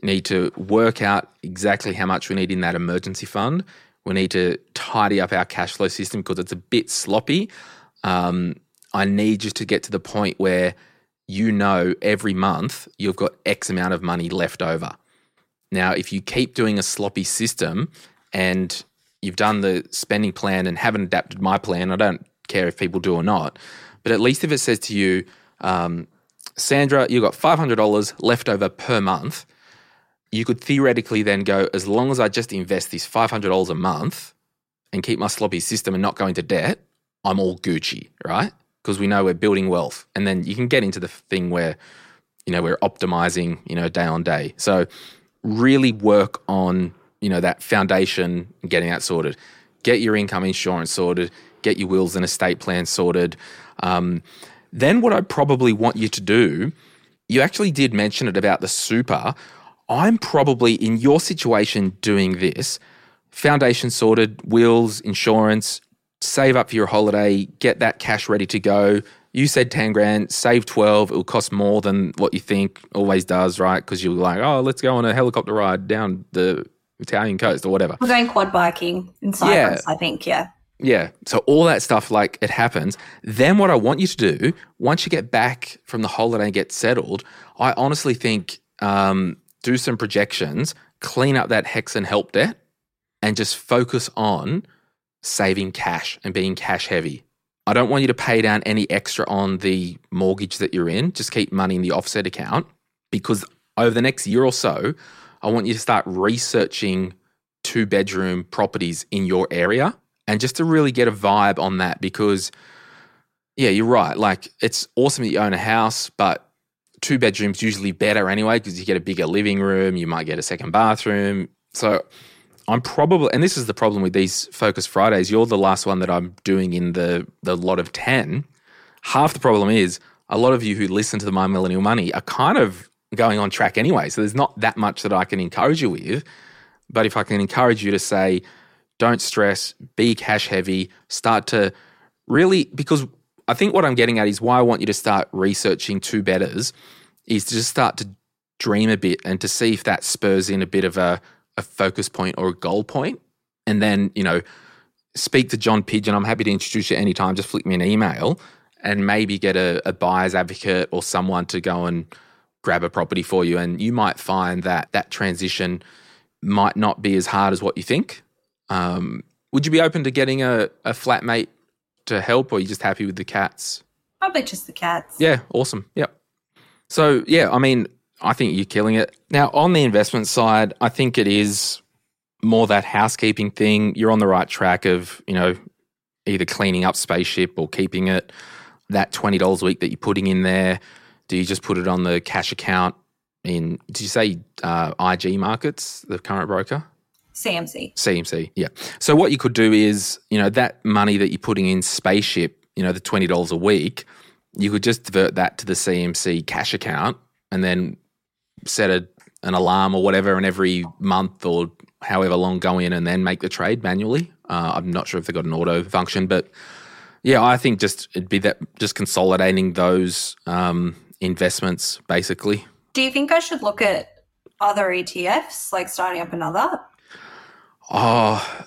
[SPEAKER 1] Need to work out exactly how much we need in that emergency fund. We need to tidy up our cash flow system because it's a bit sloppy. Um, I need you to get to the point where you know every month you've got X amount of money left over. Now, if you keep doing a sloppy system and you've done the spending plan and haven't adapted my plan, I don't care if people do or not, but at least if it says to you, um, Sandra, you've got $500 left over per month, you could theoretically then go, as long as I just invest this $500 a month and keep my sloppy system and not go into debt, I'm all Gucci, right? Because we know we're building wealth. And then you can get into the thing where, you know, we're optimizing, you know, day on day. So really work on, you know, that foundation getting that sorted. Get your income insurance sorted, get your wills and estate plan sorted. Um, then what I probably want you to do, you actually did mention it about the super. I'm probably in your situation doing this foundation sorted, wills, insurance, save up for your holiday, get that cash ready to go. You said 10 grand, save 12. It will cost more than what you think always does, right? Because you're like, oh, let's go on a helicopter ride down the Italian coast or whatever.
[SPEAKER 2] We're going quad biking in Cyprus, yeah. I think. Yeah.
[SPEAKER 1] Yeah. So all that stuff, like it happens. Then what I want you to do, once you get back from the holiday and get settled, I honestly think um, do some projections, clean up that HECS and help debt, and just focus on saving cash and being cash heavy. I don't want you to pay down any extra on the mortgage that you're in. Just keep money in the offset account because over the next year or so, I want you to start researching two bedroom properties in your area and just to really get a vibe on that because yeah, you're right. Like it's awesome that you own a house, but two bedrooms usually better anyway because you get a bigger living room, you might get a second bathroom. So I'm probably, and this is the problem with these Focus Fridays. You're the last one that I'm doing in the the lot of ten. Half the problem is a lot of you who listen to the My Millennial Money are kind of going on track anyway. So there's not that much that I can encourage you with. But if I can encourage you to say, don't stress, be cash heavy, start to really, because I think what I'm getting at is why I want you to start researching two betters is to just start to dream a bit and to see if that spurs in a bit of a, a focus point or a goal point. And then, you know, speak to John Pigeon. I'm happy to introduce you anytime. Just flick me an email and maybe get a, a buyer's advocate or someone to go and grab a property for you. And you might find that that transition might not be as hard as what you think. Um, would you be open to getting a, a flatmate to help, or are you just happy with the cats?
[SPEAKER 2] Probably just the cats.
[SPEAKER 1] Yeah, awesome. Yep. So, yeah, I mean, I think you're killing it. Now, on the investment side, I think it is more that housekeeping thing. You're on the right track of, you know, either cleaning up spaceship or keeping it. That $20 a week that you're putting in there, do you just put it on the cash account in, did you say uh, IG Markets, the current broker?
[SPEAKER 2] CMC.
[SPEAKER 1] CMC, yeah. So what you could do is, you know, that money that you're putting in spaceship, you know, the twenty dollars a week, you could just divert that to the CMC cash account and then set a, an alarm or whatever, and every month or however long go in and then make the trade manually. Uh, I'm not sure if they've got an auto function, but yeah, I think just it'd be that just consolidating those um, investments basically.
[SPEAKER 2] Do you think I should look at other ETFs, like starting up another?
[SPEAKER 1] Oh,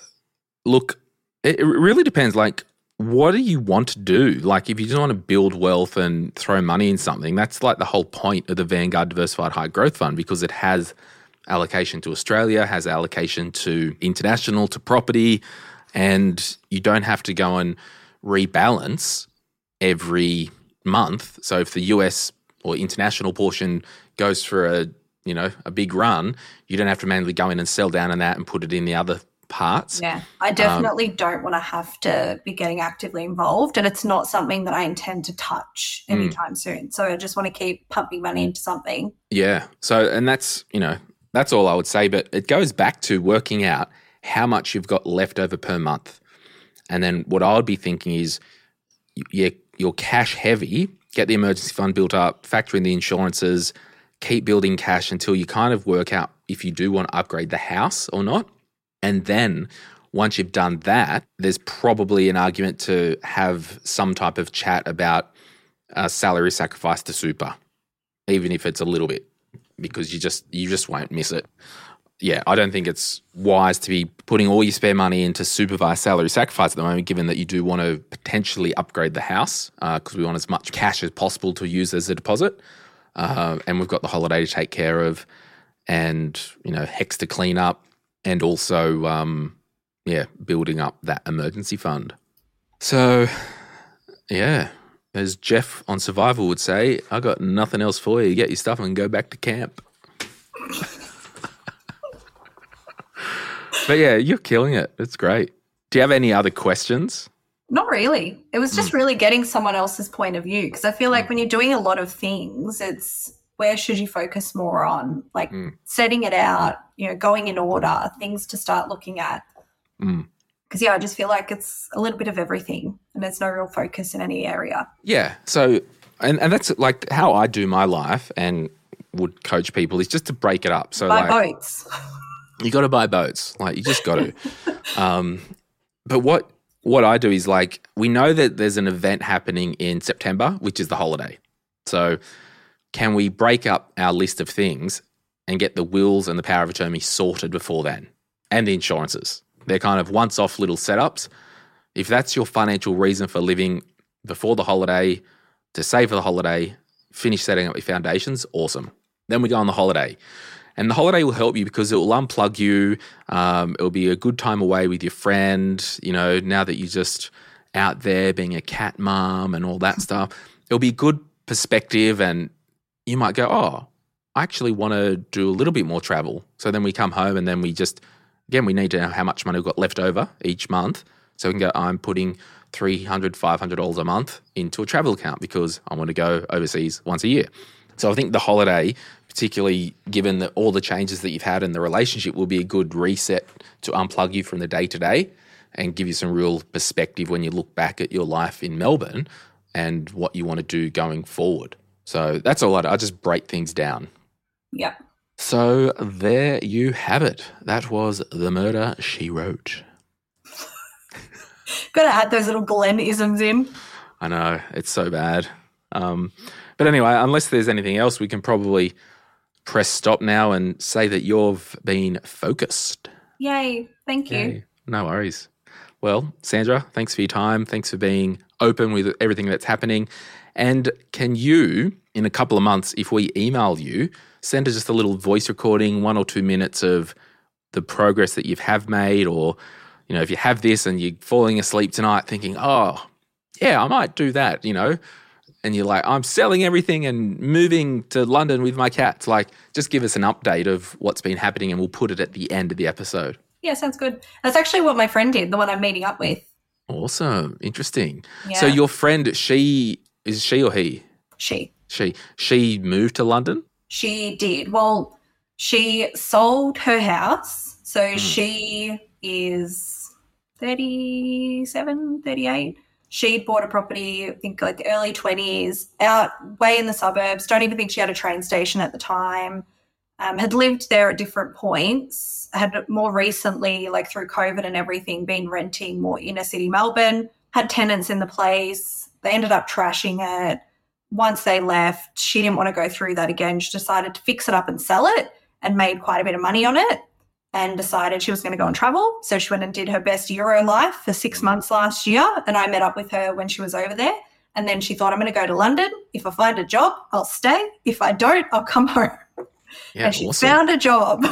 [SPEAKER 1] look, it, it really depends. Like, what do you want to do? Like, if you just want to build wealth and throw money in something, that's like the whole point of the Vanguard Diversified High Growth Fund because it has allocation to Australia, has allocation to international, to property, and you don't have to go and rebalance every month. So if the US or international portion goes for a you know a big run, you don't have to manually go in and sell down on that and put it in the other parts.
[SPEAKER 2] Yeah, I definitely um, don't want to have to be getting actively involved, and it's not something that I intend to touch hmm. anytime mm. soon. So I just want to keep pumping money into something.
[SPEAKER 1] Yeah. So, and that's you know that's all I would say, but it goes back to working out how much you've got left over per month, and then what I would be thinking is, yeah, you're cash heavy. Get the emergency fund built up, factor in the insurances, keep building cash until you kind of work out if you do want to upgrade the house or not and then once you've done that, there's probably an argument to have some type of chat about a salary sacrifice to super, even if it's a little bit, because you just you just won't miss it. Yeah, I don't think it's wise to be putting all your spare money into supervised salary sacrifice at the moment, given that you do want to potentially upgrade the house because uh, we want as much cash as possible to use as a deposit, uh, and we've got the holiday to take care of, and you know HECS to clean up, and also, um, yeah, building up that emergency fund. So, yeah, as Jeff on Survivor would say, I got nothing else for you. Get your stuff and go back to camp. but yeah, you're killing it. It's great. Do you have any other questions?
[SPEAKER 2] Not really. It was just mm. really getting someone else's point of view because I feel like mm. when you're doing a lot of things, it's where should you focus more on? Like mm. setting it out, you know, going in order, things to start looking at. Because, mm. yeah, I just feel like it's a little bit of everything and there's no real focus in any area.
[SPEAKER 1] Yeah. So, and, and that's like how I do my life and would coach people is just to break it up. So,
[SPEAKER 2] buy
[SPEAKER 1] like,
[SPEAKER 2] boats.
[SPEAKER 1] you got to buy boats. Like, you just got to. um, but what, what I do is like, we know that there's an event happening in September, which is the holiday. So, can we break up our list of things and get the wills and the power of attorney sorted before then? And the insurances. They're kind of once off little setups. If that's your financial reason for living before the holiday, to save for the holiday, finish setting up your foundations, awesome. Then we go on the holiday. And the holiday will help you because it will unplug you. Um, it will be a good time away with your friend. You know, now that you're just out there being a cat mom and all that stuff, it'll be good perspective and you might go, oh, I actually want to do a little bit more travel. So then we come home and then we just, again, we need to know how much money we've got left over each month. So we can go, I'm putting $300, $500 a month into a travel account because I want to go overseas once a year. So I think the holiday, particularly given that all the changes that you've had in the relationship, will be a good reset to unplug you from the day to day and give you some real perspective when you look back at your life in Melbourne and what you want to do going forward. So that's all I do. I just break things down.
[SPEAKER 2] Yep.
[SPEAKER 1] So there you have it. That was The Murder She Wrote.
[SPEAKER 2] Gotta add those little Glen isms in.
[SPEAKER 1] I know, it's so bad. Um, but anyway, unless there's anything else, we can probably press stop now and say that you've been focused.
[SPEAKER 2] Yay. Thank you. Yay.
[SPEAKER 1] No worries. Well, Sandra, thanks for your time. Thanks for being open with everything that's happening. And can you, in a couple of months, if we email you, send us just a little voice recording, one or two minutes of the progress that you have made, or you know, if you have this and you're falling asleep tonight thinking, oh, yeah, I might do that, you know, and you're like, I'm selling everything and moving to London with my cats. Like, just give us an update of what's been happening and we'll put it at the end of the episode.
[SPEAKER 2] Yeah, sounds good. That's actually what my friend did, the one I'm meeting up with.
[SPEAKER 1] Awesome. Interesting. Yeah. So, your friend, she is she or he?
[SPEAKER 2] She.
[SPEAKER 1] She. She moved to London?
[SPEAKER 2] She did. Well, she sold her house. So mm. she is 37, 38. She'd bought a property, I think like early 20s, out way in the suburbs. Don't even think she had a train station at the time. Um, had lived there at different points. Had more recently, like through COVID and everything, been renting more inner city Melbourne. Had tenants in the place. They ended up trashing it. Once they left, she didn't want to go through that again. She decided to fix it up and sell it and made quite a bit of money on it and decided she was going to go and travel. So she went and did her best Euro life for six months last year. And I met up with her when she was over there. And then she thought, I'm going to go to London. If I find a job, I'll stay. If I don't, I'll come home. Yeah, and she awesome. found a job.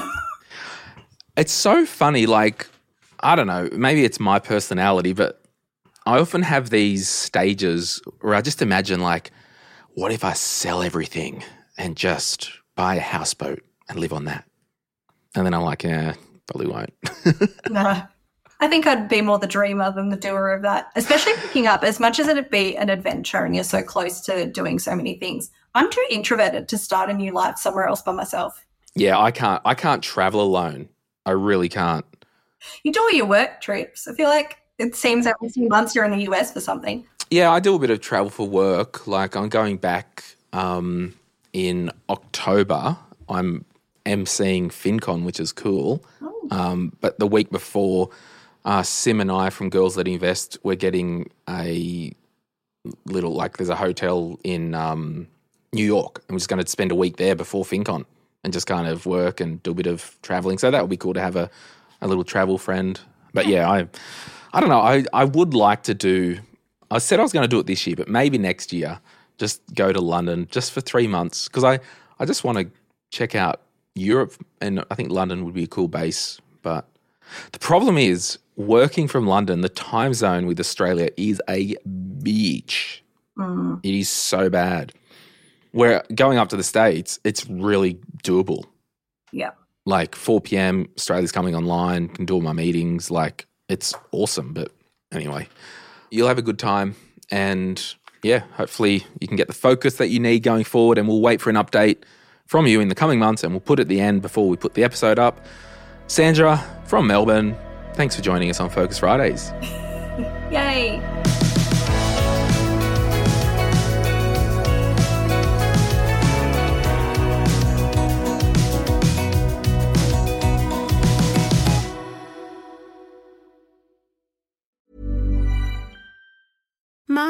[SPEAKER 1] it's so funny. Like, I don't know, maybe it's my personality, but I often have these stages where I just imagine, like, what if I sell everything and just buy a houseboat and live on that? And then I'm like, yeah, probably won't.
[SPEAKER 2] no. I think I'd be more the dreamer than the doer of that, especially picking up as much as it'd be an adventure and you're so close to doing so many things. I'm too introverted to start a new life somewhere else by myself.
[SPEAKER 1] Yeah, I can't I can't travel alone. I really can't.
[SPEAKER 2] You do all your work trips. I feel like it seems every few months you're in the US for something.
[SPEAKER 1] Yeah, I do a bit of travel for work. Like I'm going back um, in October. I'm emceeing FinCon, which is cool. Oh. Um, but the week before, uh, Sim and I from Girls That Invest, we're getting a little like there's a hotel in um, New York, and we're just going to spend a week there before FinCon and just kind of work and do a bit of traveling. So that would be cool to have a, a little travel friend. But yeah, I I don't know. I I would like to do. I said I was going to do it this year, but maybe next year. Just go to London just for three months because I I just want to check out Europe and I think London would be a cool base. But the problem is working from London, the time zone with Australia is a beach. Mm. It is so bad. Where going up to the States, it's really doable.
[SPEAKER 2] Yeah.
[SPEAKER 1] Like 4 p.m., Australia's coming online, can do all my meetings. Like, it's awesome. But anyway, you'll have a good time. And yeah, hopefully you can get the focus that you need going forward. And we'll wait for an update from you in the coming months, and we'll put at the end before we put the episode up. Sandra from Melbourne, thanks for joining us on Focus Fridays.
[SPEAKER 2] Yay!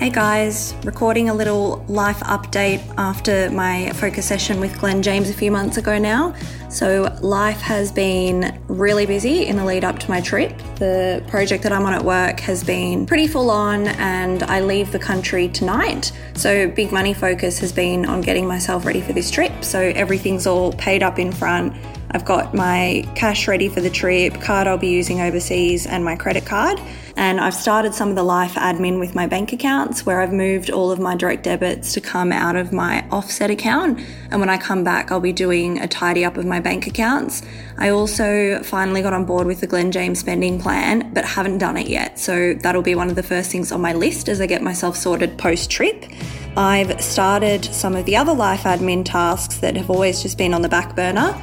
[SPEAKER 2] Hey guys, recording a little life update after my focus session with Glen James a few months ago now. So, life has been really busy in the lead up to my trip. The project that I'm on at work has been pretty full on, and I leave the country tonight. So, big money focus has been on getting myself ready for this trip. So, everything's all paid up in front. I've got my cash ready for the trip, card I'll be using overseas, and my credit card. And I've started some of the life admin with my bank accounts where I've moved all of my direct debits to come out of my offset account. And when I come back, I'll be doing a tidy up of my bank accounts. I also finally got on board with the Glen James spending plan, but haven't done it yet. So that'll be one of the first things on my list as I get myself sorted post trip. I've started some of the other life admin tasks that have always just been on the back burner.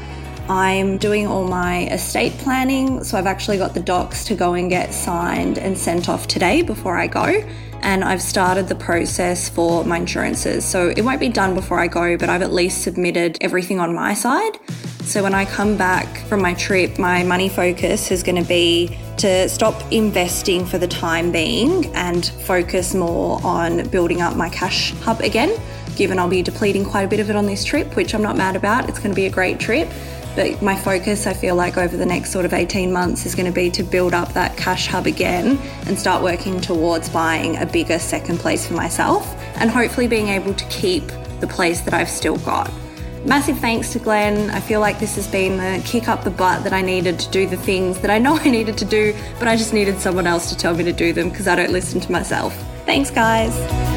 [SPEAKER 2] I'm doing all my estate planning, so I've actually got the docs to go and get signed and sent off today before I go. And I've started the process for my insurances. So it won't be done before I go, but I've at least submitted everything on my side. So when I come back from my trip, my money focus is going to be to stop investing for the time being and focus more on building up my cash hub again, given I'll be depleting quite a bit of it on this trip, which I'm not mad about. It's going to be a great trip. But my focus, I feel like over the next sort of 18 months, is going to be to build up that cash hub again and start working towards buying a bigger second place for myself and hopefully being able to keep the place that I've still got. Massive thanks to Glen. I feel like this has been the kick up the butt that I needed to do the things that I know I needed to do, but I just needed someone else to tell me to do them because I don't listen to myself. Thanks, guys.